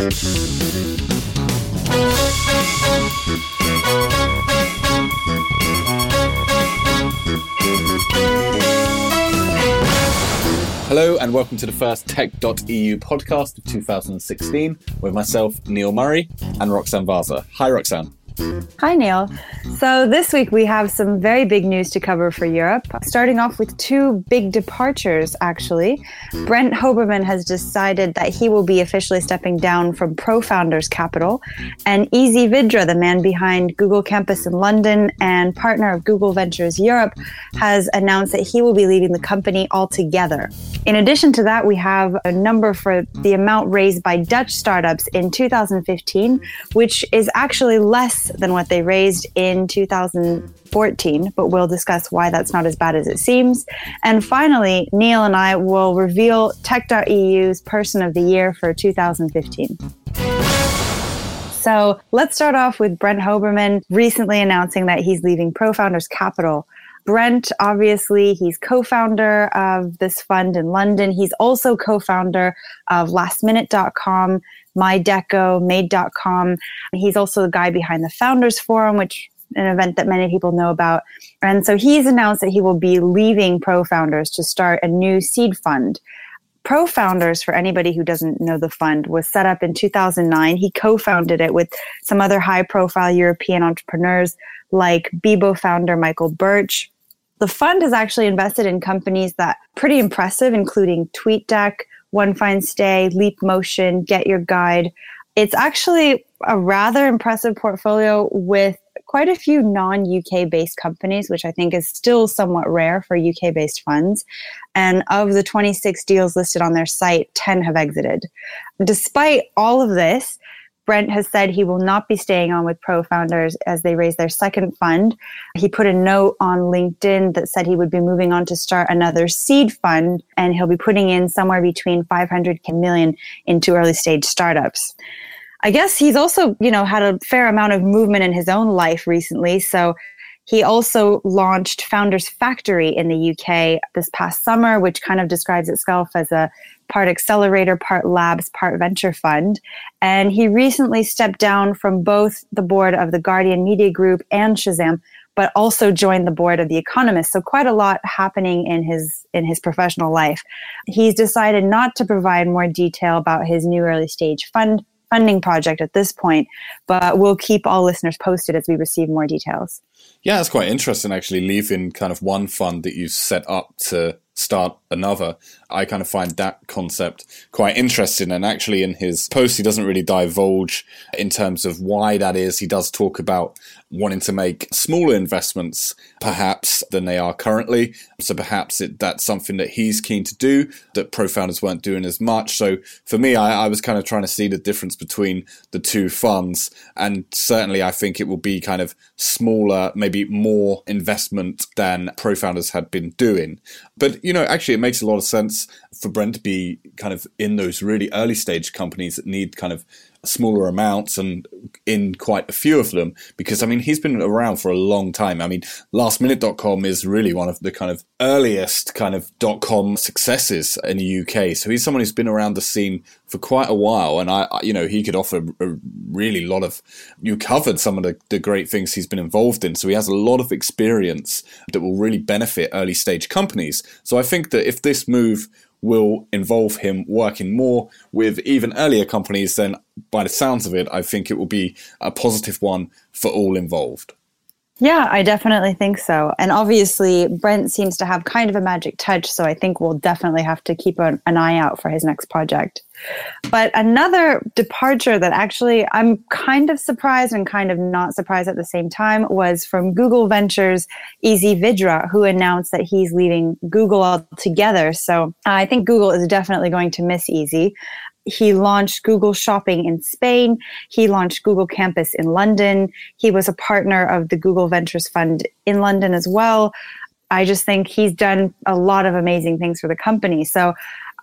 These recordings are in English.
Hello and welcome to the first Tech.eu podcast of 2016 with myself, Neil Murray, and Roxanne Vaza. Hi, Roxanne. Hi, Neil. So, this week we have some very big news to cover for Europe, starting off with two big departures, actually. Brent Hoberman has decided that he will be officially stepping down from ProFounders Capital, and Eze Vidra, the man behind Google Campus in London and partner of Google Ventures Europe, has announced that he will be leaving the company altogether. In addition to that, we have a number for the amount raised by Dutch startups in 2015, which is actually less than what they raised in 2014, but we'll discuss why that's not as bad as it seems. And finally, Neil and I will reveal Tech.eu's Person of the Year for 2015. So let's start off with Brent Hoberman recently announcing that he's leaving ProFounders Capital. Brent, obviously, he's co founder of this fund in London. He's also co founder of lastminute.com MyDeco, Made.com. He's also the guy behind the Founders Forum, which an event that many people know about. And so he's announced that he will be leaving ProFounders to start a new seed fund. ProFounders, for anybody who doesn't know the fund, was set up in 2009. He co-founded it with some other high-profile European entrepreneurs like Bebo founder Michael Birch. The fund has actually invested in companies that pretty impressive, including TweetDeck, onefinestay, Leap Motion, GetYourGuide. It's actually a rather impressive portfolio with quite a few non UK based companies, which I think is still somewhat rare for UK based funds. And of the 26 deals listed on their site, 10 have exited. Despite all of this, Brent has said he will not be staying on with ProFounders as they raise their second fund. He put a note on LinkedIn that said he would be moving on to start another seed fund and he'll be putting in somewhere between 500 million into early stage startups. I guess he's also, you know, had a fair amount of movement in his own life recently. So he also launched Founders Factory in the UK this past summer, which kind of describes itself as a part accelerator, part labs, part venture fund. And he recently stepped down from both the board of the Guardian Media Group and Shazam, but also joined the board of The Economist. So quite a lot happening in his in his professional life. He's decided not to provide more detail about his new early stage fund funding project at this point, but we'll keep all listeners posted as we receive more details. Yeah, it's quite interesting actually leaving kind of one fund that you set up to start another. I kind of find that concept quite interesting. And actually, in his post, he doesn't really divulge in terms of why that is. He does talk about wanting to make smaller investments, perhaps, than they are currently. So perhaps it, that's something that he's keen to do that ProFounders weren't doing as much. So for me, I, I was kind of trying to see the difference between the two funds. And certainly, I think it will be kind of smaller, maybe more investment than ProFounders had been doing. But, you know, actually, it makes a lot of sense for Brent to be kind of in those really early stage companies that need kind of smaller amounts and in quite a few of them because I mean he's been around for a long time. I mean lastminute.com is really one of the kind of earliest kind of dot com successes in the UK. So he's someone who's been around the scene for quite a while and I you know he could offer a really lot of you covered some of the, the great things he's been involved in. So he has a lot of experience that will really benefit early stage companies. So I think that if this move will involve him working more with even earlier companies, then by the sounds of it, I think it will be a positive one for all involved. Yeah, I definitely think so. And obviously, Brent seems to have kind of a magic touch. So I think we'll definitely have to keep an, an, eye out for his next project. But another departure that actually I'm kind of surprised and kind of not surprised at the same time was from Google Ventures Eze Vidra, who announced that he's leaving Google altogether. So I think Google is definitely going to miss Eze he launched Google Shopping in Spain. He launched Google Campus in London. He was a partner of the Google Ventures Fund in London as well. I just think he's done a lot of amazing things for the company. So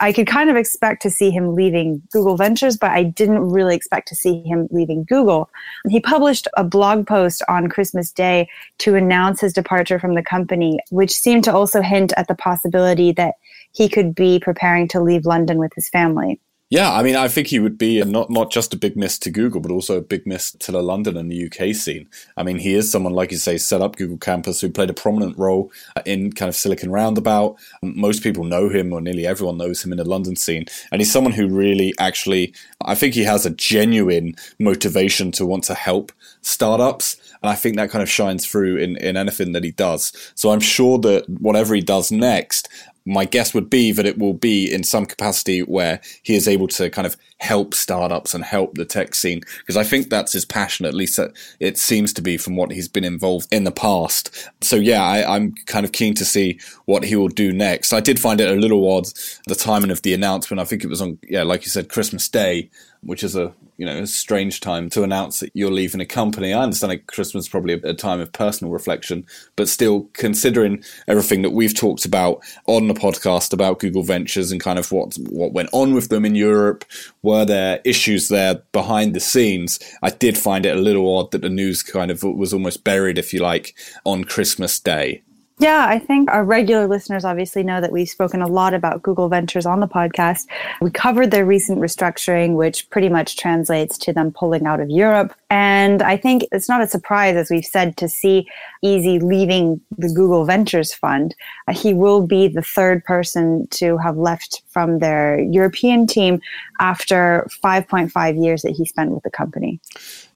I could kind of expect to see him leaving Google Ventures, but I didn't really expect to see him leaving Google. He published a blog post on Christmas Day to announce his departure from the company, which seemed to also hint at the possibility that he could be preparing to leave London with his family. Yeah, I mean, I think he would be not not just a big miss to Google, but also a big miss to the London and the UK scene. I mean, he is someone, like you say, set up Google Campus, who played a prominent role uh, in kind of Silicon Roundabout. Um, most people know him, or nearly everyone knows him in the London scene, and he's someone who really, actually, I think he has a genuine motivation to want to help startups, and I think that kind of shines through in in anything that he does. So I'm sure that whatever he does next, my guess would be that it will be in some capacity where he is able to kind of help startups and help the tech scene because I think that's his passion. At least it seems to be from what he's been involved in the past. So yeah, I, am kind of keen to see what he will do next. I did find it a little odd the timing of the announcement. I think it was on yeah, like you said, Christmas Day, which is a you know a strange time to announce that you're leaving a company. I understand that Christmas is probably a, a time of personal reflection, but still considering everything that we've talked about on the podcast about Google Ventures and kind of what what went on with them in Europe, were there issues there behind the scenes? I did find it a little odd that the news kind of was almost buried, if you like, on Christmas Day. Yeah, I think our regular listeners obviously know that we've spoken a lot about Google Ventures on the podcast. We covered their recent restructuring, which pretty much translates to them pulling out of Europe. And I think it's not a surprise, as we've said, to see Eze leaving the Google Ventures Fund. Uh, he will be the third person to have left from their European team after 5.5 years that he spent with the company.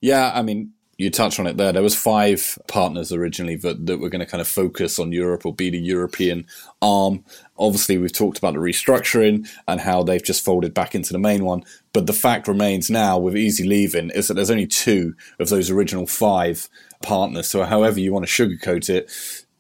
Yeah, I mean, you touched on it there. There was five partners originally that, that were going to kind of focus on Europe or be the European arm. Obviously, we've talked about the restructuring and how they've just folded back into the main one. But the fact remains now, with Eze leaving, is that there's only two of those original five partners. So, however you want to sugarcoat it,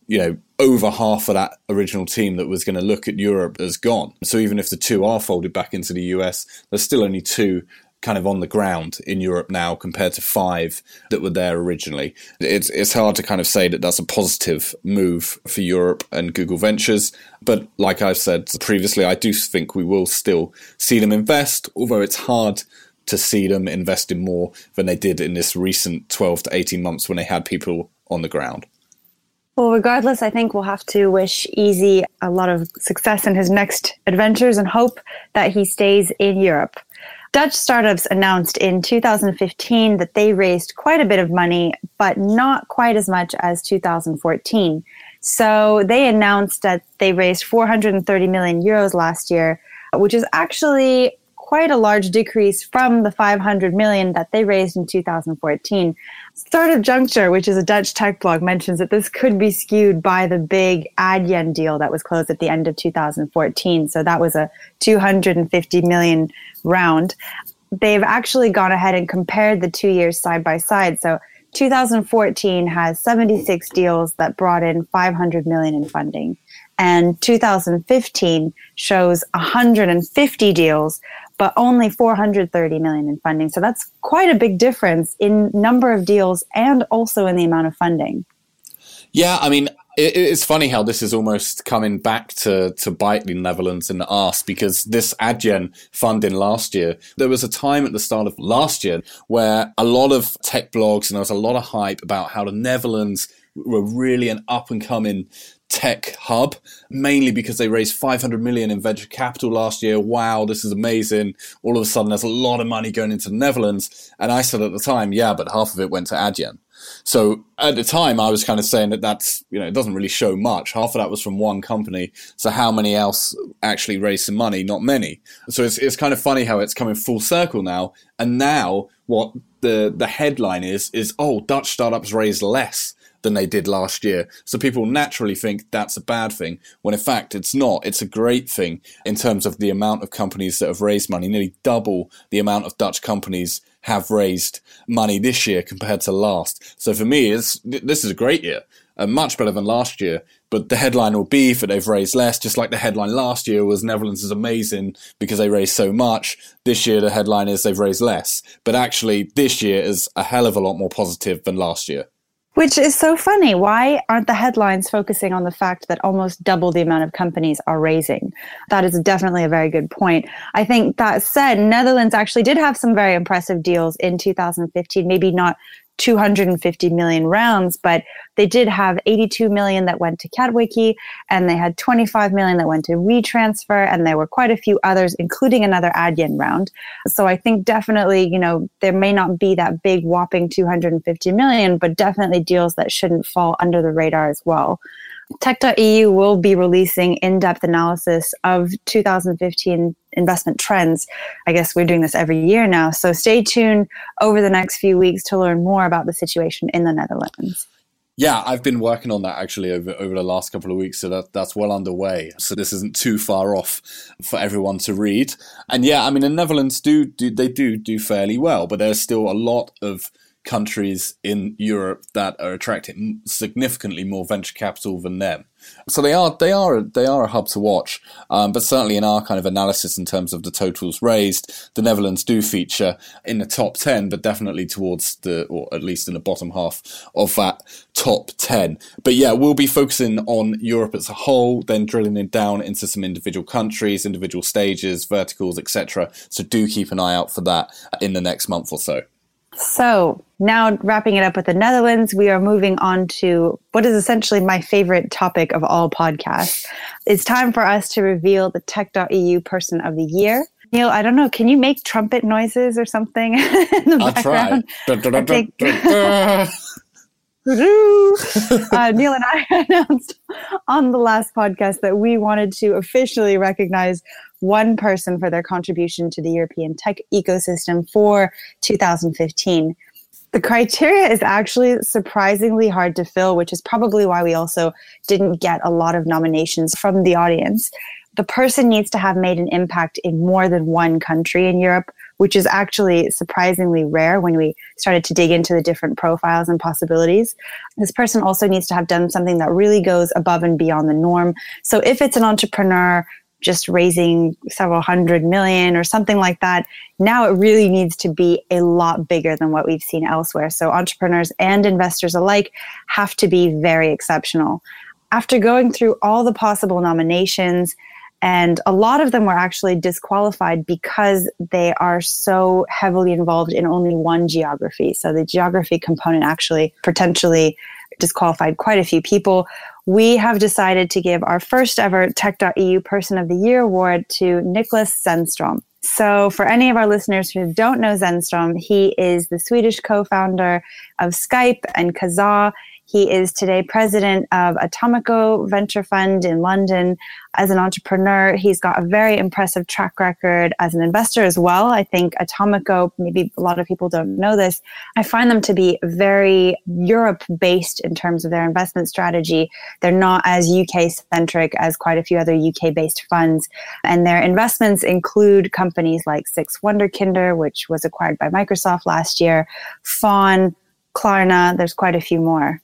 you know, over half of that original team that was going to look at Europe has gone. So even if the two are folded back into the US, there's still only two kind of on the ground in Europe now compared to five that were there originally. It's it's hard to kind of say that that's a positive move for Europe and Google Ventures, but like I've said previously, I do think we will still see them invest, although it's hard to see them invest in more than they did in this recent 12 to 18 months when they had people on the ground. Well, regardless, I think we'll have to wish Eze a lot of success in his next adventures and hope that he stays in Europe. Dutch startups announced in 2015 that they raised quite a bit of money, but not quite as much as 2014. So they announced that they raised 430 million euros last year, which is actually quite a large decrease from the 500 million that they raised in 2014. Startup Juncture, which is a Dutch tech blog, mentions that this could be skewed by the big Adyen deal that was closed at the end of 2014. So that was a 250 million round. They've actually gone ahead and compared the two years side by side. So 2014 has 76 deals that brought in 500 million in funding. And 2015 shows 150 deals but only 430 million in funding. So that's quite a big difference in number of deals and also in the amount of funding. Yeah, I mean, it's funny how this is almost coming back to, to bite the Netherlands in the arse because this Adyen funding last year, there was a time at the start of last year where a lot of tech blogs and there was a lot of hype about how the Netherlands were really an up and coming tech hub, mainly because they raised 500 million in venture capital last year. Wow, this is amazing. All of a sudden, there's a lot of money going into the Netherlands. And I said at the time, yeah, but half of it went to Adyen. So at the time, I was kind of saying that that's, you know, it doesn't really show much. Half of that was from one company. So how many else actually raised some money? Not many. So it's, it's kind of funny how it's coming full circle now. And now what the, the headline is, is, oh, Dutch startups raised less than they did last year. So people naturally think that's a bad thing, when in fact it's not. It's a great thing in terms of the amount of companies that have raised money, nearly double the amount of Dutch companies have raised money this year compared to last. So for me, it's, this is a great year. Uh, much better than last year, but the headline will be that they've raised less, just like the headline last year was Netherlands is amazing because they raised so much. This year, the headline is they've raised less. But actually, this year is a hell of a lot more positive than last year. Which is so funny. Why aren't the headlines focusing on the fact that almost double the amount of companies are raising? That is definitely a very good point. I think that said, Netherlands actually did have some very impressive deals in 2015, maybe not 250 million rounds, but they did have 82 million that went to Catawiki and they had 25 million that went to WeTransfer and there were quite a few others, including another Adyen round. So I think definitely, you know, there may not be that big whopping 250 million, but definitely deals that shouldn't fall under the radar as well. Tech.eu will be releasing in depth analysis of 2015 investment trends. I guess we're doing this every year now. So stay tuned over the next few weeks to learn more about the situation in the Netherlands. Yeah, I've been working on that actually over, over the last couple of weeks, so that that's well underway. So this isn't too far off for everyone to read. And yeah, I mean the Netherlands do, do they do do fairly well, but there's still a lot of countries in Europe that are attracting significantly more venture capital than them. So they are they are they are a hub to watch. Um, but certainly in our kind of analysis in terms of the totals raised, the Netherlands do feature in the top ten, but definitely towards the or at least in the bottom half of that top ten. But yeah, we'll be focusing on Europe as a whole, then drilling it down into some individual countries, individual stages, verticals, etc. So do keep an eye out for that in the next month or so. So, now wrapping it up with the Netherlands, we are moving on to what is essentially my favorite topic of all podcasts. It's time for us to reveal the tech.eu person of the year. Neil, I don't know, can you make trumpet noises or something in the I'll background? try. uh, Neil and I announced on the last podcast that we wanted to officially recognize one person for their contribution to the European tech ecosystem for 2015. The criteria is actually surprisingly hard to fill, which is probably why we also didn't get a lot of nominations from the audience. The person needs to have made an impact in more than one country in Europe, which is actually surprisingly rare when we started to dig into the different profiles and possibilities. This person also needs to have done something that really goes above and beyond the norm. So if it's an entrepreneur just raising several hundred million or something like that. Now it really needs to be a lot bigger than what we've seen elsewhere. So entrepreneurs and investors alike have to be very exceptional. After going through all the possible nominations, and a lot of them were actually disqualified because they are so heavily involved in only one geography. So the geography component actually potentially disqualified quite a few people we have decided to give our first ever Tech.eu Person of the Year award to Niklas Zennström. So, for any of our listeners who don't know Zenstrom, he is the Swedish co founder of Skype and Kazaa. He is today president of Atomico Venture Fund in London. As an entrepreneur, he's got a very impressive track record as an investor as well. I think Atomico, maybe a lot of people don't know this, I find them to be very Europe based in terms of their investment strategy. They're not as UK centric as quite a few other UK based funds. And their investments include companies like 6Wunderkinder, which was acquired by Microsoft last year, Fon, Klarna, there's quite a few more.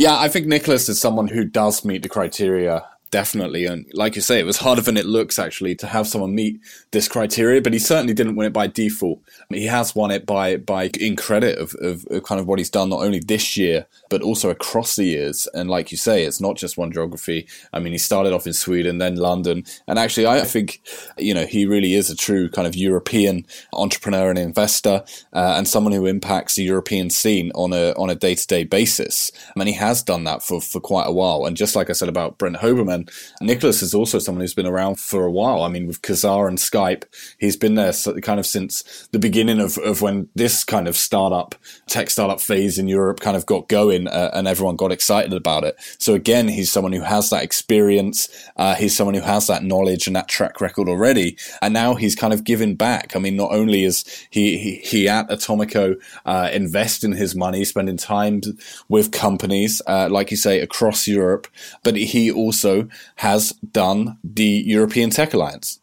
Yeah, I think Niklas is someone who does meet the criteria definitely. And like you say, it was harder than it looks actually to have someone meet this criteria, but he certainly didn't win it by default. He has won it by, by in credit of, of, of, kind of what he's done, not only this year, but also across the years. And like you say, it's not just one geography. I mean, he started off in Sweden, then London. And actually, I think, you know, he really is a true kind of European entrepreneur and investor, uh, and someone who impacts the European scene on a, on a day to day basis. I mean, he has done that for, for quite a while. And just like I said about Brent Hoberman, Niklas is also someone who's been around for a while. I mean, with Kazaa and Skype, he's been there kind of since the beginning of, of when this kind of startup, tech startup phase in Europe kind of got going uh, and everyone got excited about it. So again, he's someone who has that experience. Uh, he's someone who has that knowledge and that track record already. And now he's kind of giving back. I mean, not only is he, he, he at Atomico, uh, investing his money, spending time with companies, uh, like you say, across Europe, but he also has done the European Tech Alliance.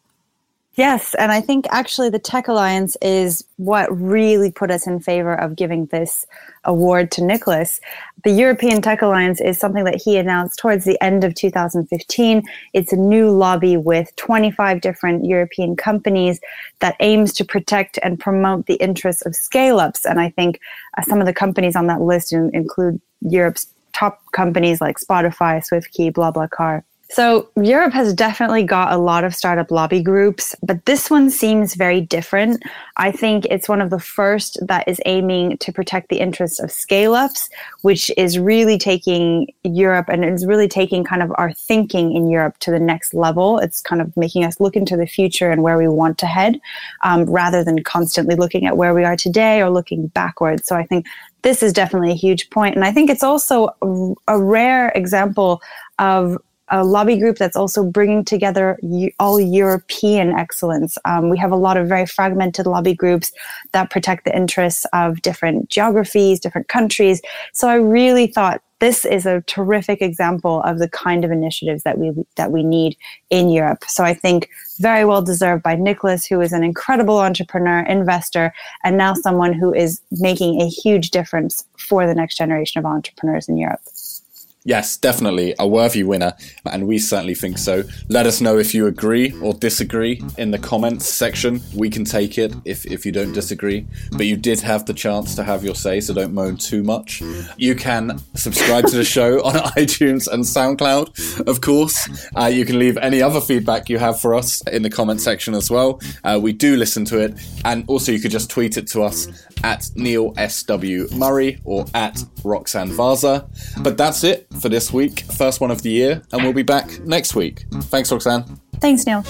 Yes, and I think actually the Tech Alliance is what really put us in favor of giving this award to Niklas. The European Tech Alliance is something that he announced towards the end of 2015. It's a new lobby with 25 different European companies that aims to protect and promote the interests of scale ups. And I think uh, some of the companies on that list in, include Europe's top companies like Spotify, SwiftKey, BlaBlaCar, So, Europe has definitely got a lot of startup lobby groups, but this one seems very different. I think it's one of the first that is aiming to protect the interests of scale ups, which is really taking Europe and is really taking kind of our thinking in Europe to the next level. It's kind of making us look into the future and where we want to head um, rather than constantly looking at where we are today or looking backwards. So, I think this is definitely a huge point. And I think it's also a, a rare example of a lobby group that's also bringing together all European excellence. Um, we have a lot of very fragmented lobby groups that protect the interests of different geographies, different countries. So I really thought this is a terrific example of the kind of initiatives that we that we need in Europe. So I think very well deserved by Niklas, who is an incredible entrepreneur, investor, and now someone who is making a huge difference for the next generation of entrepreneurs in Europe. Yes, definitely a worthy winner, and we certainly think so. Let us know if you agree or disagree in the comments section. We can take it if, if you don't disagree, but you did have the chance to have your say, so don't moan too much. You can subscribe to the show on iTunes and SoundCloud, of course. Uh, you can leave any other feedback you have for us in the comment section as well. Uh, we do listen to it, and also you could just tweet it to us at Neil S.W. Murray or at Roxanne Vaza. But that's it for this week, first one of the year, and we'll be back next week. Thanks, Roxanne. Thanks, Neil.